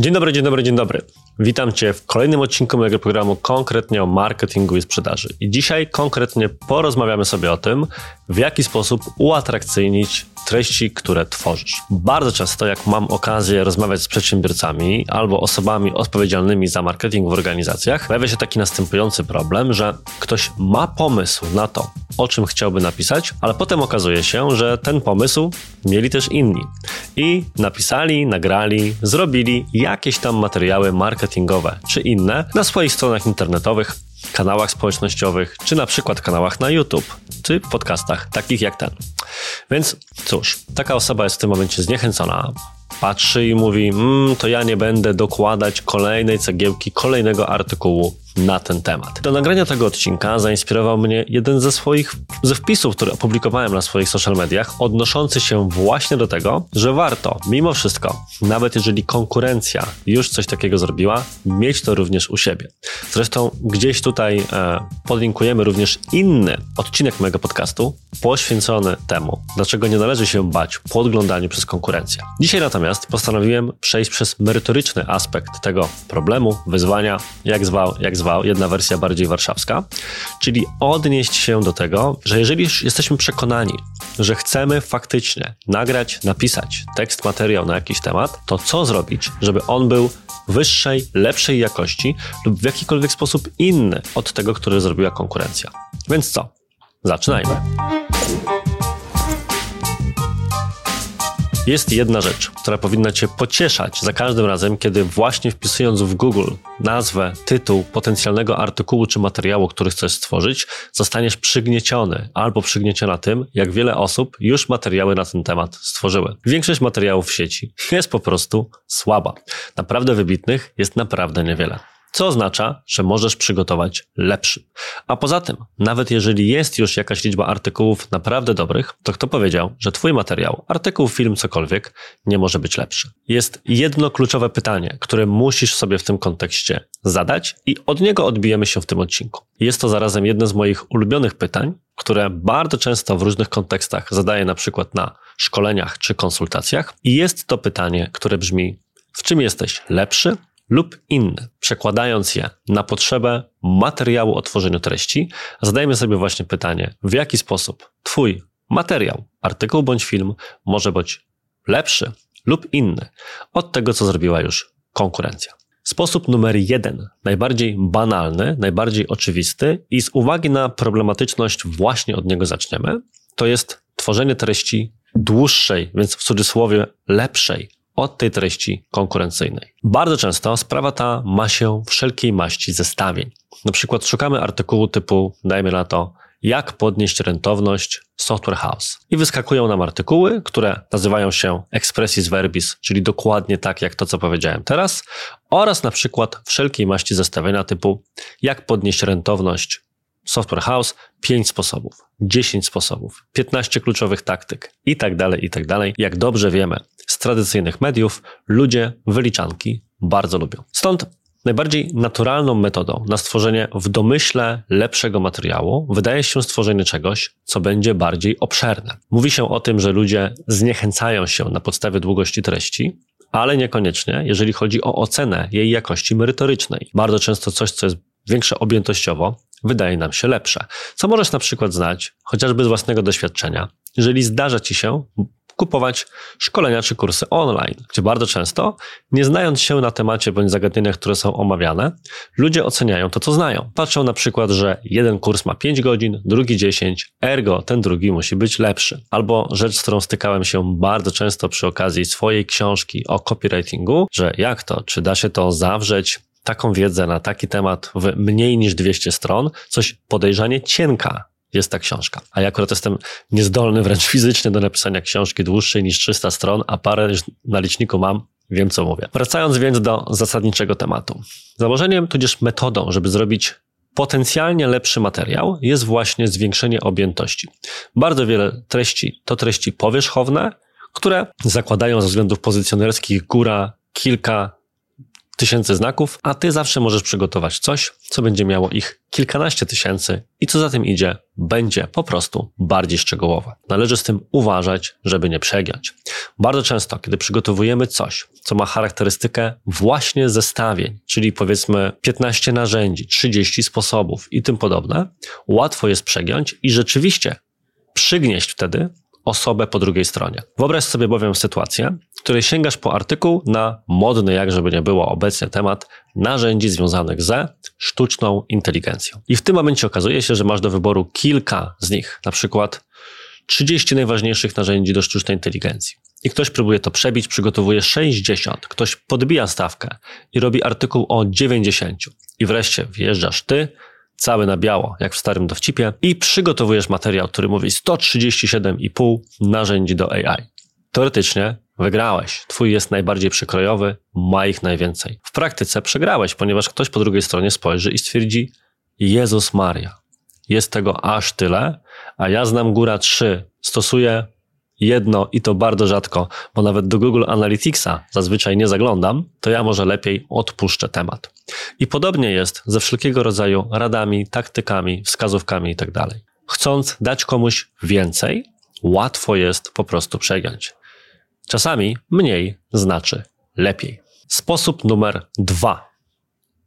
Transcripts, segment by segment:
Dzień dobry, dzień dobry, dzień dobry. Witam Cię w kolejnym odcinku mojego programu konkretnie o marketingu i sprzedaży. I dzisiaj konkretnie porozmawiamy sobie o tym, w jaki sposób uatrakcyjnić treści, które tworzysz. Bardzo często, jak mam okazję rozmawiać z przedsiębiorcami albo osobami odpowiedzialnymi za marketing w organizacjach, pojawia się taki następujący problem, że ktoś ma pomysł na to, o czym chciałby napisać, ale potem okazuje się, że ten pomysł mieli też inni. I napisali, nagrali, zrobili jakieś tam materiały marketingowe czy inne na swoich stronach internetowych, kanałach społecznościowych, czy na przykład kanałach na YouTube, czy podcastach, takich jak ten. Więc cóż, taka osoba jest w tym momencie zniechęcona, patrzy i mówi: mmm, To ja nie będę dokładać kolejnej cegiełki, kolejnego artykułu na ten temat. Do nagrania tego odcinka zainspirował mnie jeden ze swoich ze wpisów, który opublikowałem na swoich social mediach, odnoszący się właśnie do tego, że warto, mimo wszystko, nawet jeżeli konkurencja już coś takiego zrobiła, mieć to również u siebie. Zresztą gdzieś tutaj e, podlinkujemy również inny odcinek mojego podcastu poświęcony temu, dlaczego nie należy się bać podglądaniu przez konkurencję. Dzisiaj natomiast postanowiłem przejść przez merytoryczny aspekt tego problemu, wyzwania, jak zwał, jak zwał jedna wersja bardziej warszawska, czyli odnieść się do tego, że jeżeli już jesteśmy przekonani, że chcemy faktycznie nagrać, napisać tekst, materiał na jakiś temat, to co zrobić, żeby on był wyższej, lepszej jakości lub w jakikolwiek sposób inny od tego, który zrobiła konkurencja. Więc co? Zaczynajmy. Jest jedna rzecz, która powinna Cię pocieszać za każdym razem, kiedy właśnie wpisując w Google nazwę, tytuł potencjalnego artykułu czy materiału, który chcesz stworzyć, zostaniesz przygnieciony albo przygnieciona tym, jak wiele osób już materiały na ten temat stworzyły. Większość materiałów w sieci jest po prostu słaba. Naprawdę wybitnych jest naprawdę niewiele co oznacza, że możesz przygotować lepszy. A poza tym, nawet jeżeli jest już jakaś liczba artykułów naprawdę dobrych, to kto powiedział, że Twój materiał, artykuł, film, cokolwiek, nie może być lepszy? Jest jedno kluczowe pytanie, które musisz sobie w tym kontekście zadać i od niego odbijemy się w tym odcinku. Jest to zarazem jedno z moich ulubionych pytań, które bardzo często w różnych kontekstach zadaję na przykład na szkoleniach czy konsultacjach i jest to pytanie, które brzmi: w czym jesteś lepszy, lub inny. Przekładając je na potrzebę materiału o tworzeniu treści, zadajmy sobie właśnie pytanie, w jaki sposób Twój materiał, artykuł bądź film może być lepszy lub inny od tego, co zrobiła już konkurencja. Sposób numer jeden, najbardziej banalny, najbardziej oczywisty i z uwagi na problematyczność właśnie od niego zaczniemy, to jest tworzenie treści dłuższej, więc w cudzysłowie lepszej od tej treści konkurencyjnej. Bardzo często sprawa ta ma się wszelkiej maści zestawień. Na przykład szukamy artykułu typu, dajmy na to, jak podnieść rentowność Software House. I wyskakują nam artykuły, które nazywają się expressis verbis, czyli dokładnie tak jak to, co powiedziałem teraz, oraz na przykład wszelkiej maści zestawienia typu jak podnieść rentowność Software House 5 sposobów, 10 sposobów, 15 kluczowych taktyk i tak dalej, i tak dalej. Jak dobrze wiemy, z tradycyjnych mediów ludzie wyliczanki bardzo lubią. Stąd Najbardziej naturalną metodą na stworzenie w domyśle lepszego materiału wydaje się stworzenie czegoś, co będzie bardziej obszerne. Mówi się o tym, że ludzie zniechęcają się na podstawie długości treści, ale niekoniecznie, jeżeli chodzi o ocenę jej jakości merytorycznej. Bardzo często coś, co jest większe objętościowo, wydaje nam się lepsze. Co możesz na przykład znać, chociażby z własnego doświadczenia, jeżeli zdarza ci się kupować szkolenia czy kursy online, gdzie bardzo często, nie znając się na temacie bądź zagadnieniach, które są omawiane, ludzie oceniają to, co znają. Patrzą na przykład, że jeden kurs ma 5 godzin, drugi 10, ergo ten drugi musi być lepszy. Albo rzecz, z którą stykałem się bardzo często przy okazji swojej książki o copywritingu, że jak to, czy da się to zawrzeć taką wiedzę na taki temat w mniej niż 200 stron, coś podejrzanie cienka jest ta książka. A ja akurat jestem niezdolny wręcz fizycznie do napisania książki dłuższej niż 300 stron, a parę na liczniku mam, wiem co mówię. Wracając więc do zasadniczego tematu. Założeniem tudzież metodą, żeby zrobić potencjalnie lepszy materiał jest właśnie zwiększenie objętości. Bardzo wiele treści to treści powierzchowne, które zakładają ze względów pozycjonerskich góra kilka tysięcy znaków, a ty zawsze możesz przygotować coś, co będzie miało ich kilkanaście tysięcy i co za tym idzie, będzie po prostu bardziej szczegółowe. Należy z tym uważać, żeby nie przegiąć. Bardzo często, kiedy przygotowujemy coś, co ma charakterystykę właśnie zestawień, czyli powiedzmy 15 narzędzi, 30 sposobów i tym podobne, łatwo jest przegiąć i rzeczywiście przygnieść wtedy osobę po drugiej stronie. Wyobraź sobie bowiem sytuację, w której sięgasz po artykuł na modny, jak żeby nie było obecnie temat narzędzi związanych ze sztuczną inteligencją. I w tym momencie okazuje się, że masz do wyboru kilka z nich, na przykład 30 najważniejszych narzędzi do sztucznej inteligencji. I ktoś próbuje to przebić, przygotowuje 60, ktoś podbija stawkę i robi artykuł o 90. I wreszcie wjeżdżasz ty, cały na biało, jak w starym dowcipie, i przygotowujesz materiał, który mówi 137,5 narzędzi do AI. Teoretycznie wygrałeś. Twój jest najbardziej przekrojowy, ma ich najwięcej. W praktyce przegrałeś, ponieważ ktoś po drugiej stronie spojrzy i stwierdzi: Jezus Maria, jest tego aż tyle, a ja znam góra 3, stosuję jedno i to bardzo rzadko, bo nawet do Google Analyticsa zazwyczaj nie zaglądam, to ja może lepiej odpuszczę temat. I podobnie jest ze wszelkiego rodzaju radami, taktykami, wskazówkami itd. Tak Chcąc dać komuś więcej, łatwo jest po prostu przegiąć. Czasami mniej znaczy lepiej. Sposób numer dwa.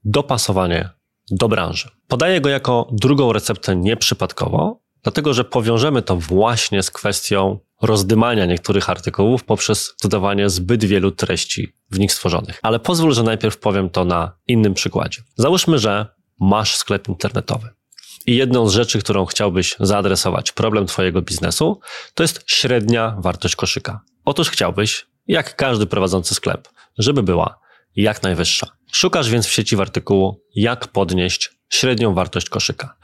Dopasowanie do branży. Podaję go jako drugą receptę nieprzypadkowo, dlatego że powiążemy to właśnie z kwestią rozdymania niektórych artykułów poprzez dodawanie zbyt wielu treści w nich stworzonych. Ale pozwól, że najpierw powiem to na innym przykładzie. Załóżmy, że masz sklep internetowy. I jedną z rzeczy, którą chciałbyś zaadresować, problem Twojego biznesu, to jest średnia wartość koszyka. Otóż chciałbyś, jak każdy prowadzący sklep, żeby była jak najwyższa. Szukasz więc w sieci w artykułu, jak podnieść średnią wartość koszyka.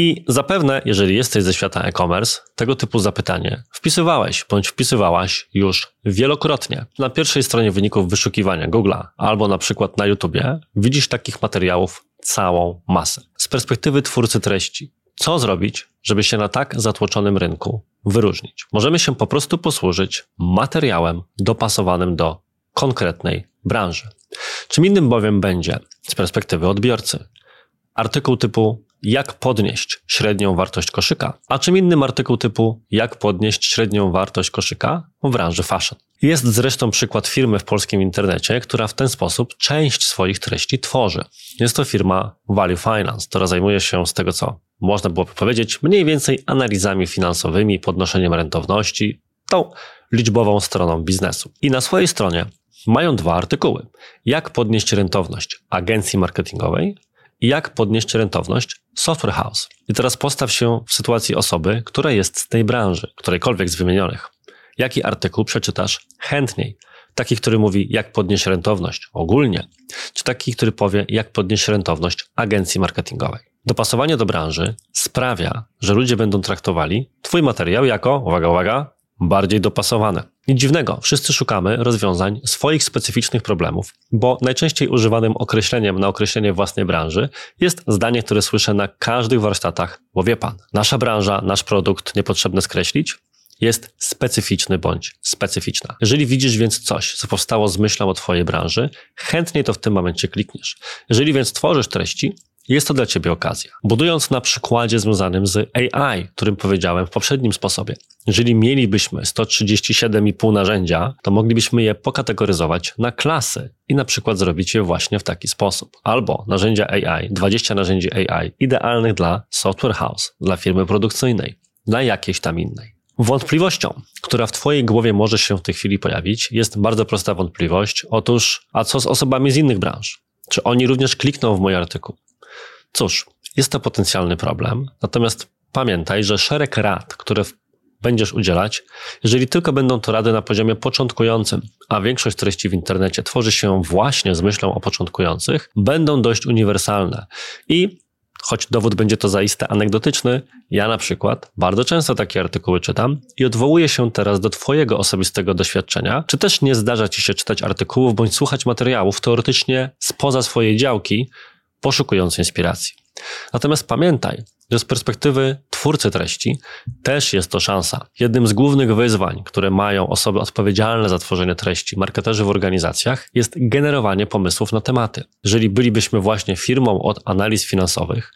I zapewne, jeżeli jesteś ze świata e-commerce, tego typu zapytanie wpisywałeś bądź wpisywałaś już wielokrotnie. Na pierwszej stronie wyników wyszukiwania Google'a albo na przykład na YouTubie widzisz takich materiałów całą masę. Z perspektywy twórcy treści, co zrobić, żeby się na tak zatłoczonym rynku wyróżnić? Możemy się po prostu posłużyć materiałem dopasowanym do konkretnej branży. Czym innym bowiem będzie z perspektywy odbiorcy artykuł typu jak podnieść średnią wartość koszyka, a czym innym artykuł typu jak podnieść średnią wartość koszyka w branży fashion. Jest zresztą przykład firmy w polskim internecie, która w ten sposób część swoich treści tworzy. Jest to firma Value Finance, która zajmuje się z tego, co można było powiedzieć, mniej więcej analizami finansowymi, podnoszeniem rentowności, tą liczbową stroną biznesu. I na swojej stronie mają dwa artykuły. Jak podnieść rentowność agencji marketingowej jak podnieść rentowność software house. I teraz postaw się w sytuacji osoby, która jest z tej branży, którejkolwiek z wymienionych. Jaki artykuł przeczytasz chętniej? Taki, który mówi, jak podnieść rentowność ogólnie, czy taki, który powie, jak podnieść rentowność agencji marketingowej. Dopasowanie do branży sprawia, że ludzie będą traktowali Twój materiał jako, uwaga, uwaga, bardziej dopasowane. Nic dziwnego, wszyscy szukamy rozwiązań swoich specyficznych problemów, bo najczęściej używanym określeniem na określenie własnej branży jest zdanie, które słyszę na każdych warsztatach, bo wie pan, nasza branża, nasz produkt, niepotrzebne skreślić, jest specyficzny bądź specyficzna. Jeżeli widzisz więc coś, co powstało z myślą o Twojej branży, chętniej to w tym momencie klikniesz. Jeżeli więc tworzysz treści, jest to dla Ciebie okazja. Budując na przykładzie związanym z AI, którym powiedziałem w poprzednim sposobie. Jeżeli mielibyśmy 137,5 narzędzia, to moglibyśmy je pokategoryzować na klasy i na przykład zrobić je właśnie w taki sposób. Albo narzędzia AI, 20 narzędzi AI idealnych dla software house, dla firmy produkcyjnej, dla jakiejś tam innej. Wątpliwością, która w Twojej głowie może się w tej chwili pojawić, jest bardzo prosta wątpliwość. Otóż, a co z osobami z innych branż? Czy oni również klikną w mój artykuł? Cóż, jest to potencjalny problem, natomiast pamiętaj, że szereg rad, które będziesz udzielać, jeżeli tylko będą to rady na poziomie początkującym, a większość treści w internecie tworzy się właśnie z myślą o początkujących, będą dość uniwersalne. I choć dowód będzie to zaiste anegdotyczny, ja na przykład bardzo często takie artykuły czytam i odwołuję się teraz do Twojego osobistego doświadczenia, czy też nie zdarza Ci się czytać artykułów bądź słuchać materiałów teoretycznie spoza swojej działki, poszukując inspiracji. Natomiast pamiętaj, że z perspektywy twórcy treści też jest to szansa. Jednym z głównych wyzwań, które mają osoby odpowiedzialne za tworzenie treści, marketerzy w organizacjach, jest generowanie pomysłów na tematy. Jeżeli bylibyśmy właśnie firmą od analiz finansowych,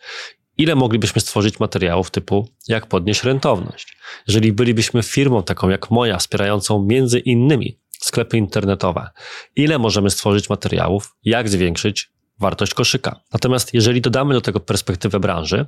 ile moglibyśmy stworzyć materiałów typu jak podnieść rentowność? Jeżeli bylibyśmy firmą taką jak moja, wspierającą między innymi sklepy internetowe, ile możemy stworzyć materiałów, jak zwiększyć wartość koszyka. Natomiast jeżeli dodamy do tego perspektywę branży,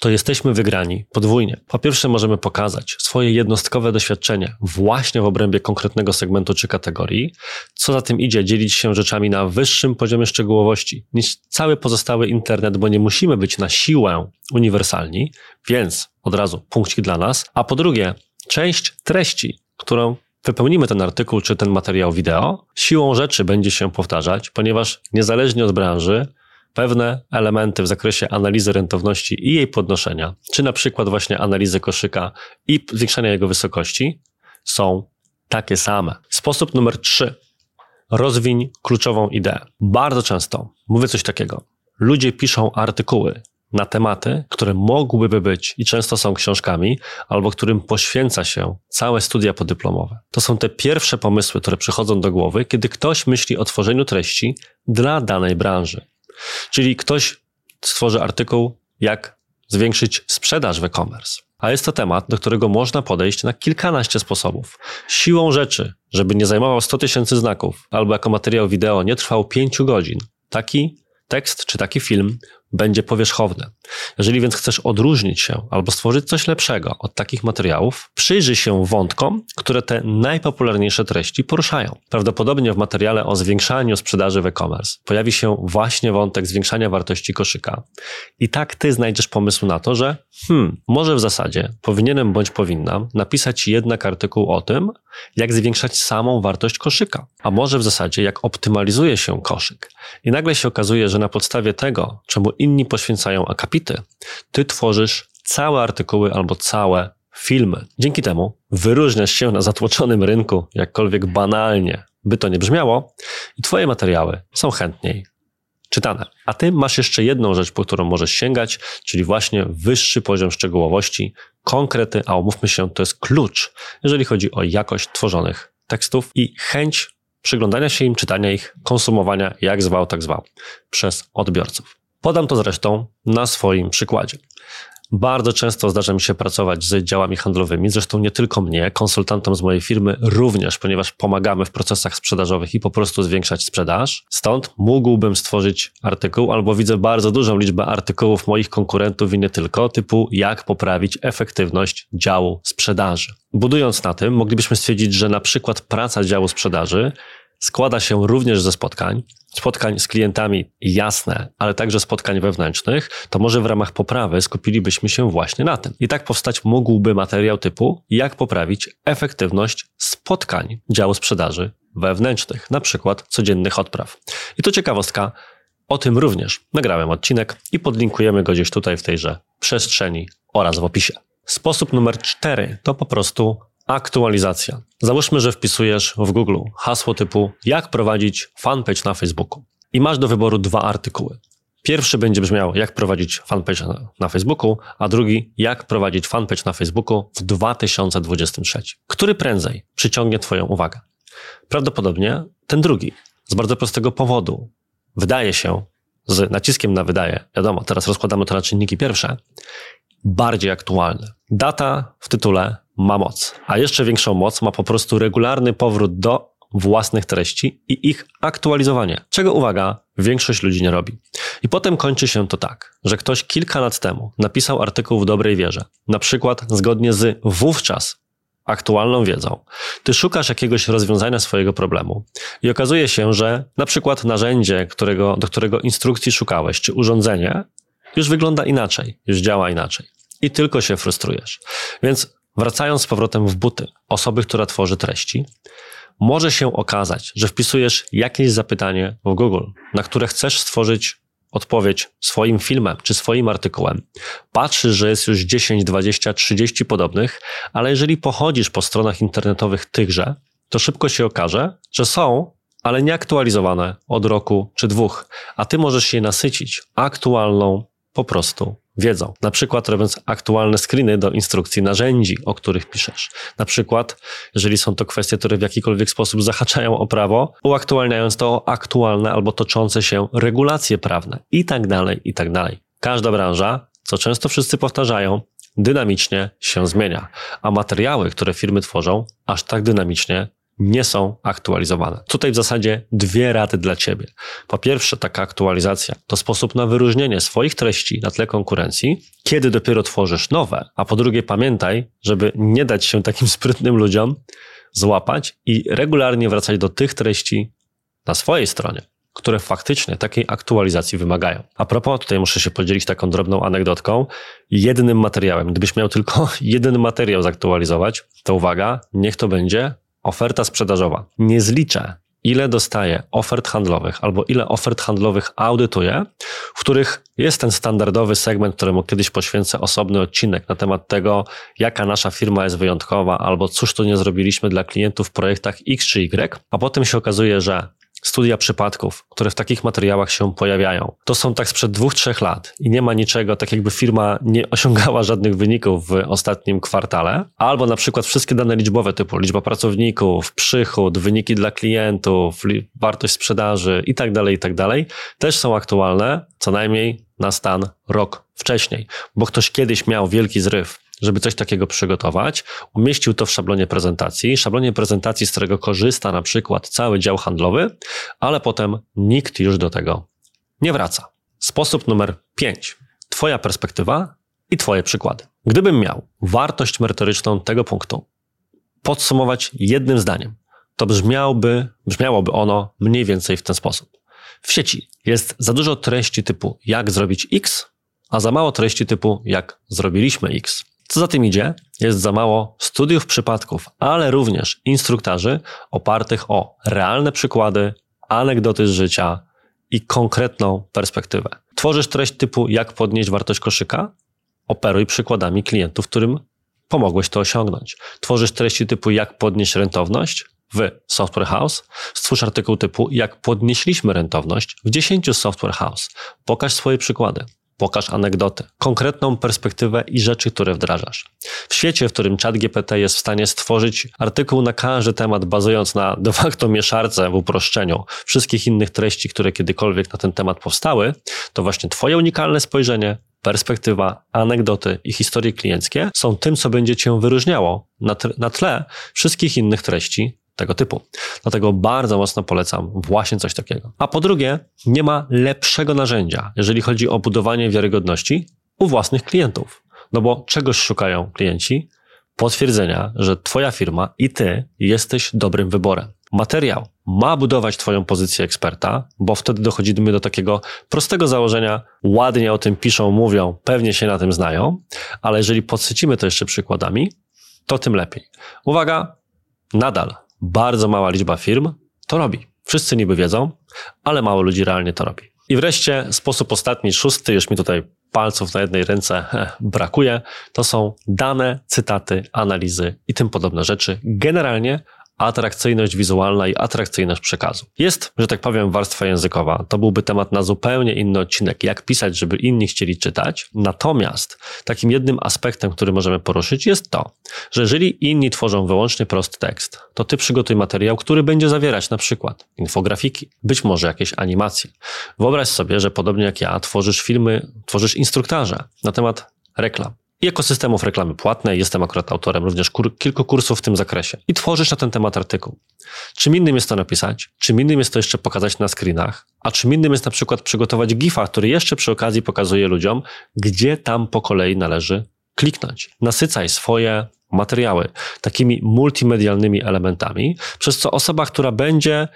to jesteśmy wygrani podwójnie. Po pierwsze, możemy pokazać swoje jednostkowe doświadczenie właśnie w obrębie konkretnego segmentu czy kategorii. Co za tym idzie, dzielić się rzeczami na wyższym poziomie szczegółowości niż cały pozostały internet, bo nie musimy być na siłę uniwersalni, więc od razu punkcik dla nas. A po drugie, część treści, którą wypełnimy ten artykuł czy ten materiał wideo, siłą rzeczy będzie się powtarzać, ponieważ niezależnie od branży, pewne elementy w zakresie analizy rentowności i jej podnoszenia, czy na przykład właśnie analizy koszyka i zwiększania jego wysokości, są takie same. Sposób numer trzy. Rozwiń kluczową ideę. Bardzo często mówię coś takiego. Ludzie piszą artykuły na tematy, które mogłyby być i często są książkami, albo którym poświęca się całe studia podyplomowe. To są te pierwsze pomysły, które przychodzą do głowy, kiedy ktoś myśli o tworzeniu treści dla danej branży. Czyli ktoś stworzy artykuł, jak zwiększyć sprzedaż w e-commerce. A jest to temat, do którego można podejść na kilkanaście sposobów. Siłą rzeczy, żeby nie zajmował 100 tysięcy znaków, albo jako materiał wideo nie trwał 5 godzin, taki tekst czy taki film będzie powierzchowny. Jeżeli więc chcesz odróżnić się albo stworzyć coś lepszego od takich materiałów, przyjrzyj się wątkom, które te najpopularniejsze treści poruszają. Prawdopodobnie w materiale o zwiększaniu sprzedaży w e-commerce pojawi się właśnie wątek zwiększania wartości koszyka. I tak ty znajdziesz pomysł na to, że hmm, może w zasadzie powinienem bądź powinnam napisać jednak artykuł o tym, jak zwiększać samą wartość koszyka, a może w zasadzie jak optymalizuje się koszyk. I nagle się okazuje, że na podstawie tego, czemu inni poświęcają akapity, ty tworzysz całe artykuły albo całe filmy. Dzięki temu wyróżniasz się na zatłoczonym rynku, jakkolwiek banalnie by to nie brzmiało, i twoje materiały są chętniej czytane. A ty masz jeszcze jedną rzecz, po którą możesz sięgać, czyli właśnie wyższy poziom szczegółowości, konkrety, a umówmy się, to jest klucz, jeżeli chodzi o jakość tworzonych tekstów i chęć przyglądania się im, czytania ich, konsumowania, jak zwał, tak zwał, przez odbiorców. Podam to zresztą na swoim przykładzie. Bardzo często zdarza mi się pracować z działami handlowymi, zresztą nie tylko mnie, konsultantom z mojej firmy również, ponieważ pomagamy w procesach sprzedażowych i po prostu zwiększać sprzedaż. Stąd mógłbym stworzyć artykuł, albo widzę bardzo dużą liczbę artykułów moich konkurentów i nie tylko, typu jak poprawić efektywność działu sprzedaży. Budując na tym, moglibyśmy stwierdzić, że na przykład praca działu sprzedaży składa się również ze spotkań, spotkań z klientami jasne, ale także spotkań wewnętrznych, to może w ramach poprawy skupilibyśmy się właśnie na tym. I tak powstać mógłby materiał typu jak poprawić efektywność spotkań działu sprzedaży wewnętrznych, na przykład codziennych odpraw. I to ciekawostka, o tym również nagrałem odcinek i podlinkujemy go gdzieś tutaj w tejże przestrzeni oraz w opisie. Sposób numer cztery to po prostu Aktualizacja. Załóżmy, że wpisujesz w Google hasło typu jak prowadzić fanpage na Facebooku i masz do wyboru dwa artykuły. Pierwszy będzie brzmiał jak prowadzić fanpage na, na Facebooku, a drugi jak prowadzić fanpage na Facebooku w 2023. Który prędzej przyciągnie Twoją uwagę? Prawdopodobnie ten drugi. Z bardzo prostego powodu. Wydaje się, z naciskiem na wydaje, wiadomo, teraz rozkładamy to na czynniki pierwsze, bardziej aktualny. Data w tytule ma moc, a jeszcze większą moc ma po prostu regularny powrót do własnych treści i ich aktualizowanie, czego uwaga, większość ludzi nie robi. I potem kończy się to tak, że ktoś kilka lat temu napisał artykuł w dobrej wierze, na przykład zgodnie z wówczas aktualną wiedzą. Ty szukasz jakiegoś rozwiązania swojego problemu i okazuje się, że na przykład narzędzie, którego, do którego instrukcji szukałeś, czy urządzenie, już wygląda inaczej, już działa inaczej. I tylko się frustrujesz. Więc wracając z powrotem w buty osoby, która tworzy treści, może się okazać, że wpisujesz jakieś zapytanie w Google, na które chcesz stworzyć odpowiedź swoim filmem czy swoim artykułem. Patrzysz, że jest już 10, 20, 30 podobnych, ale jeżeli pochodzisz po stronach internetowych tychże, to szybko się okaże, że są, ale nieaktualizowane od roku czy dwóch, a ty możesz się nasycić aktualną po prostu wiedzą. Na przykład robiąc aktualne screeny do instrukcji narzędzi, o których piszesz. Na przykład, jeżeli są to kwestie, które w jakikolwiek sposób zahaczają o prawo, uaktualniając to o aktualne albo toczące się regulacje prawne i tak dalej, i tak dalej. Każda branża, co często wszyscy powtarzają, dynamicznie się zmienia, a materiały, które firmy tworzą, aż tak dynamicznie nie są aktualizowane. Tutaj w zasadzie dwie rady dla Ciebie. Po pierwsze, taka aktualizacja to sposób na wyróżnienie swoich treści na tle konkurencji, kiedy dopiero tworzysz nowe, a po drugie, pamiętaj, żeby nie dać się takim sprytnym ludziom złapać i regularnie wracać do tych treści na swojej stronie, które faktycznie takiej aktualizacji wymagają. A propos, tutaj muszę się podzielić taką drobną anegdotką. Jednym materiałem, gdybyś miał tylko jeden materiał zaktualizować, to uwaga, niech to będzie oferta sprzedażowa. Nie zliczę, ile dostaję ofert handlowych albo ile ofert handlowych audytuję, w których jest ten standardowy segment, któremu kiedyś poświęcę osobny odcinek na temat tego, jaka nasza firma jest wyjątkowa albo cóż to nie zrobiliśmy dla klientów w projektach X czy Y, a potem się okazuje, że studia przypadków, które w takich materiałach się pojawiają. To są tak sprzed dwóch, trzech lat i nie ma niczego, tak jakby firma nie osiągała żadnych wyników w ostatnim kwartale, albo na przykład wszystkie dane liczbowe typu liczba pracowników, przychód, wyniki dla klientów, wartość sprzedaży i tak dalej, i tak też są aktualne co najmniej na stan rok wcześniej, bo ktoś kiedyś miał wielki zryw żeby coś takiego przygotować, umieścił to w szablonie prezentacji, szablonie prezentacji, z którego korzysta na przykład cały dział handlowy, ale potem nikt już do tego nie wraca. Sposób numer 5. Twoja perspektywa i Twoje przykłady. Gdybym miał wartość merytoryczną tego punktu podsumować jednym zdaniem, to brzmiałoby, brzmiałoby ono mniej więcej w ten sposób. W sieci jest za dużo treści typu jak zrobić X, a za mało treści typu jak zrobiliśmy X. Co za tym idzie, jest za mało studiów przypadków, ale również instruktarzy opartych o realne przykłady, anegdoty z życia i konkretną perspektywę. Tworzysz treść typu jak podnieść wartość koszyka? Operuj przykładami klientów, którym pomogłeś to osiągnąć. Tworzysz treści typu jak podnieść rentowność? w Software House, stwórz artykuł typu jak podnieśliśmy rentowność w 10 Software House. Pokaż swoje przykłady. Pokaż anegdoty, konkretną perspektywę i rzeczy, które wdrażasz. W świecie, w którym ChatGPT jest w stanie stworzyć artykuł na każdy temat, bazując na de facto mieszarce w uproszczeniu wszystkich innych treści, które kiedykolwiek na ten temat powstały, to właśnie Twoje unikalne spojrzenie, perspektywa, anegdoty i historie klienckie są tym, co będzie Cię wyróżniało na, na tle wszystkich innych treści, tego typu. Dlatego bardzo mocno polecam właśnie coś takiego. A po drugie, nie ma lepszego narzędzia, jeżeli chodzi o budowanie wiarygodności u własnych klientów. No bo czegoś szukają klienci? Potwierdzenia, że Twoja firma i Ty jesteś dobrym wyborem. Materiał ma budować Twoją pozycję eksperta, bo wtedy dochodzimy do takiego prostego założenia, ładnie o tym piszą, mówią, pewnie się na tym znają, ale jeżeli podsycimy to jeszcze przykładami, to tym lepiej. Uwaga, nadal bardzo mała liczba firm to robi. Wszyscy niby wiedzą, ale mało ludzi realnie to robi. I wreszcie sposób ostatni, szósty, już mi tutaj palców na jednej ręce brakuje, to są dane, cytaty, analizy i tym podobne rzeczy. Generalnie atrakcyjność wizualna i atrakcyjność przekazu. Jest, że tak powiem, warstwa językowa. To byłby temat na zupełnie inny odcinek, jak pisać, żeby inni chcieli czytać. Natomiast takim jednym aspektem, który możemy poruszyć, jest to, że jeżeli inni tworzą wyłącznie prosty tekst, to ty przygotuj materiał, który będzie zawierać na przykład infografiki, być może jakieś animacje. Wyobraź sobie, że podobnie jak ja, tworzysz filmy, tworzysz instruktaże na temat reklam i ekosystemów reklamy płatnej. Jestem akurat autorem również kur kilku kursów w tym zakresie. I tworzysz na ten temat artykuł. Czym innym jest to napisać, czym innym jest to jeszcze pokazać na screenach, a czym innym jest na przykład przygotować GIFa, który jeszcze przy okazji pokazuje ludziom, gdzie tam po kolei należy kliknąć. Nasycaj swoje materiały takimi multimedialnymi elementami, przez co osoba, która będzie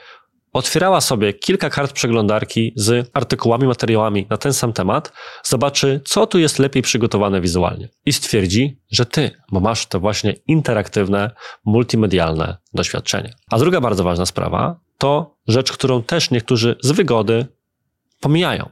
otwierała sobie kilka kart przeglądarki z artykułami, materiałami na ten sam temat, zobaczy, co tu jest lepiej przygotowane wizualnie i stwierdzi, że ty, bo masz to właśnie interaktywne, multimedialne doświadczenie. A druga bardzo ważna sprawa to rzecz, którą też niektórzy z wygody pomijają.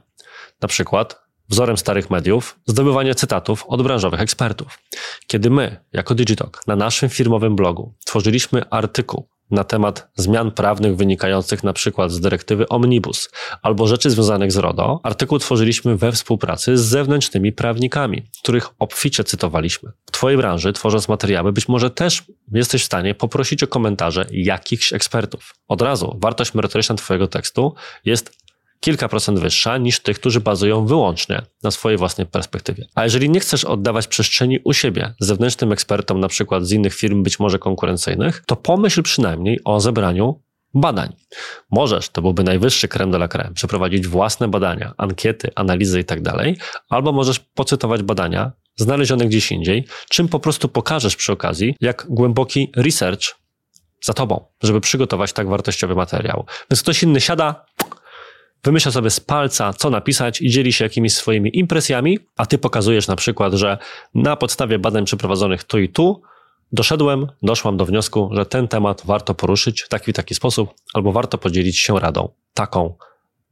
Na przykład wzorem starych mediów zdobywanie cytatów od branżowych ekspertów. Kiedy my, jako Digitalk, na naszym firmowym blogu tworzyliśmy artykuł na temat zmian prawnych wynikających na przykład z dyrektywy Omnibus albo rzeczy związanych z RODO, artykuł tworzyliśmy we współpracy z zewnętrznymi prawnikami, których obficie cytowaliśmy. W Twojej branży, tworząc materiały, być może też jesteś w stanie poprosić o komentarze jakichś ekspertów. Od razu wartość merytoryczna Twojego tekstu jest kilka procent wyższa niż tych, którzy bazują wyłącznie na swojej własnej perspektywie. A jeżeli nie chcesz oddawać przestrzeni u siebie zewnętrznym ekspertom, na przykład z innych firm, być może konkurencyjnych, to pomyśl przynajmniej o zebraniu badań. Możesz, to byłby najwyższy krem de la creme, przeprowadzić własne badania, ankiety, analizy itd., tak albo możesz pocytować badania znalezione gdzieś indziej, czym po prostu pokażesz przy okazji, jak głęboki research za tobą, żeby przygotować tak wartościowy materiał. Więc ktoś inny siada, wymyśla sobie z palca, co napisać i dzieli się jakimiś swoimi impresjami, a ty pokazujesz na przykład, że na podstawie badań przeprowadzonych tu i tu doszedłem, doszłam do wniosku, że ten temat warto poruszyć w taki taki sposób, albo warto podzielić się radą taką,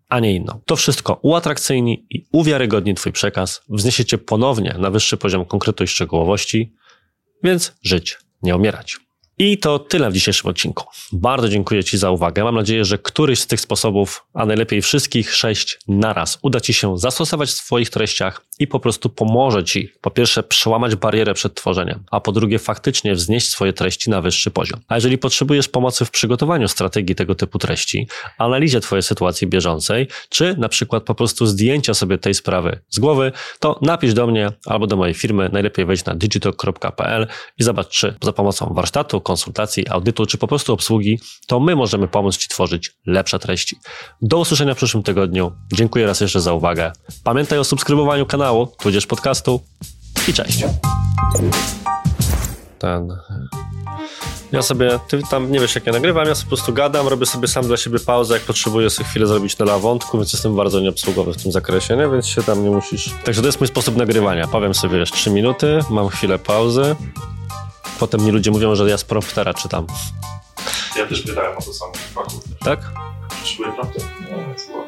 a nie inną. To wszystko uatrakcyjni i uwiarygodni Twój przekaz, wzniesiecie ponownie na wyższy poziom konkretu i szczegółowości, więc żyć, nie umierać. I to tyle w dzisiejszym odcinku. Bardzo dziękuję Ci za uwagę. Mam nadzieję, że któryś z tych sposobów, a najlepiej wszystkich sześć naraz, uda Ci się zastosować w swoich treściach i po prostu pomoże Ci, po pierwsze, przełamać barierę przed tworzeniem, a po drugie, faktycznie wznieść swoje treści na wyższy poziom. A jeżeli potrzebujesz pomocy w przygotowaniu strategii tego typu treści, analizie Twojej sytuacji bieżącej, czy na przykład po prostu zdjęcia sobie tej sprawy z głowy, to napisz do mnie albo do mojej firmy. Najlepiej wejdź na digital.pl i zobacz, czy za pomocą warsztatu, konsultacji, audytu, czy po prostu obsługi, to my możemy pomóc Ci tworzyć lepsze treści. Do usłyszenia w przyszłym tygodniu. Dziękuję raz jeszcze za uwagę. Pamiętaj o subskrybowaniu kanału, tudzież podcastu i cześć. Ten... Ja sobie, ty tam nie wiesz jak ja nagrywam, ja po prostu gadam, robię sobie sam dla siebie pauzę, jak potrzebuję sobie chwilę zrobić na wątku, więc jestem bardzo nieobsługowy w tym zakresie, nie? Więc się tam nie musisz... Także to jest mój sposób nagrywania. Powiem sobie, wiesz, 3 minuty, mam chwilę pauzy, potem mi ludzie mówią, że ja z promptera czytam. Ja też pytałem o to samo. Tak? Potrzebuję prompter? No,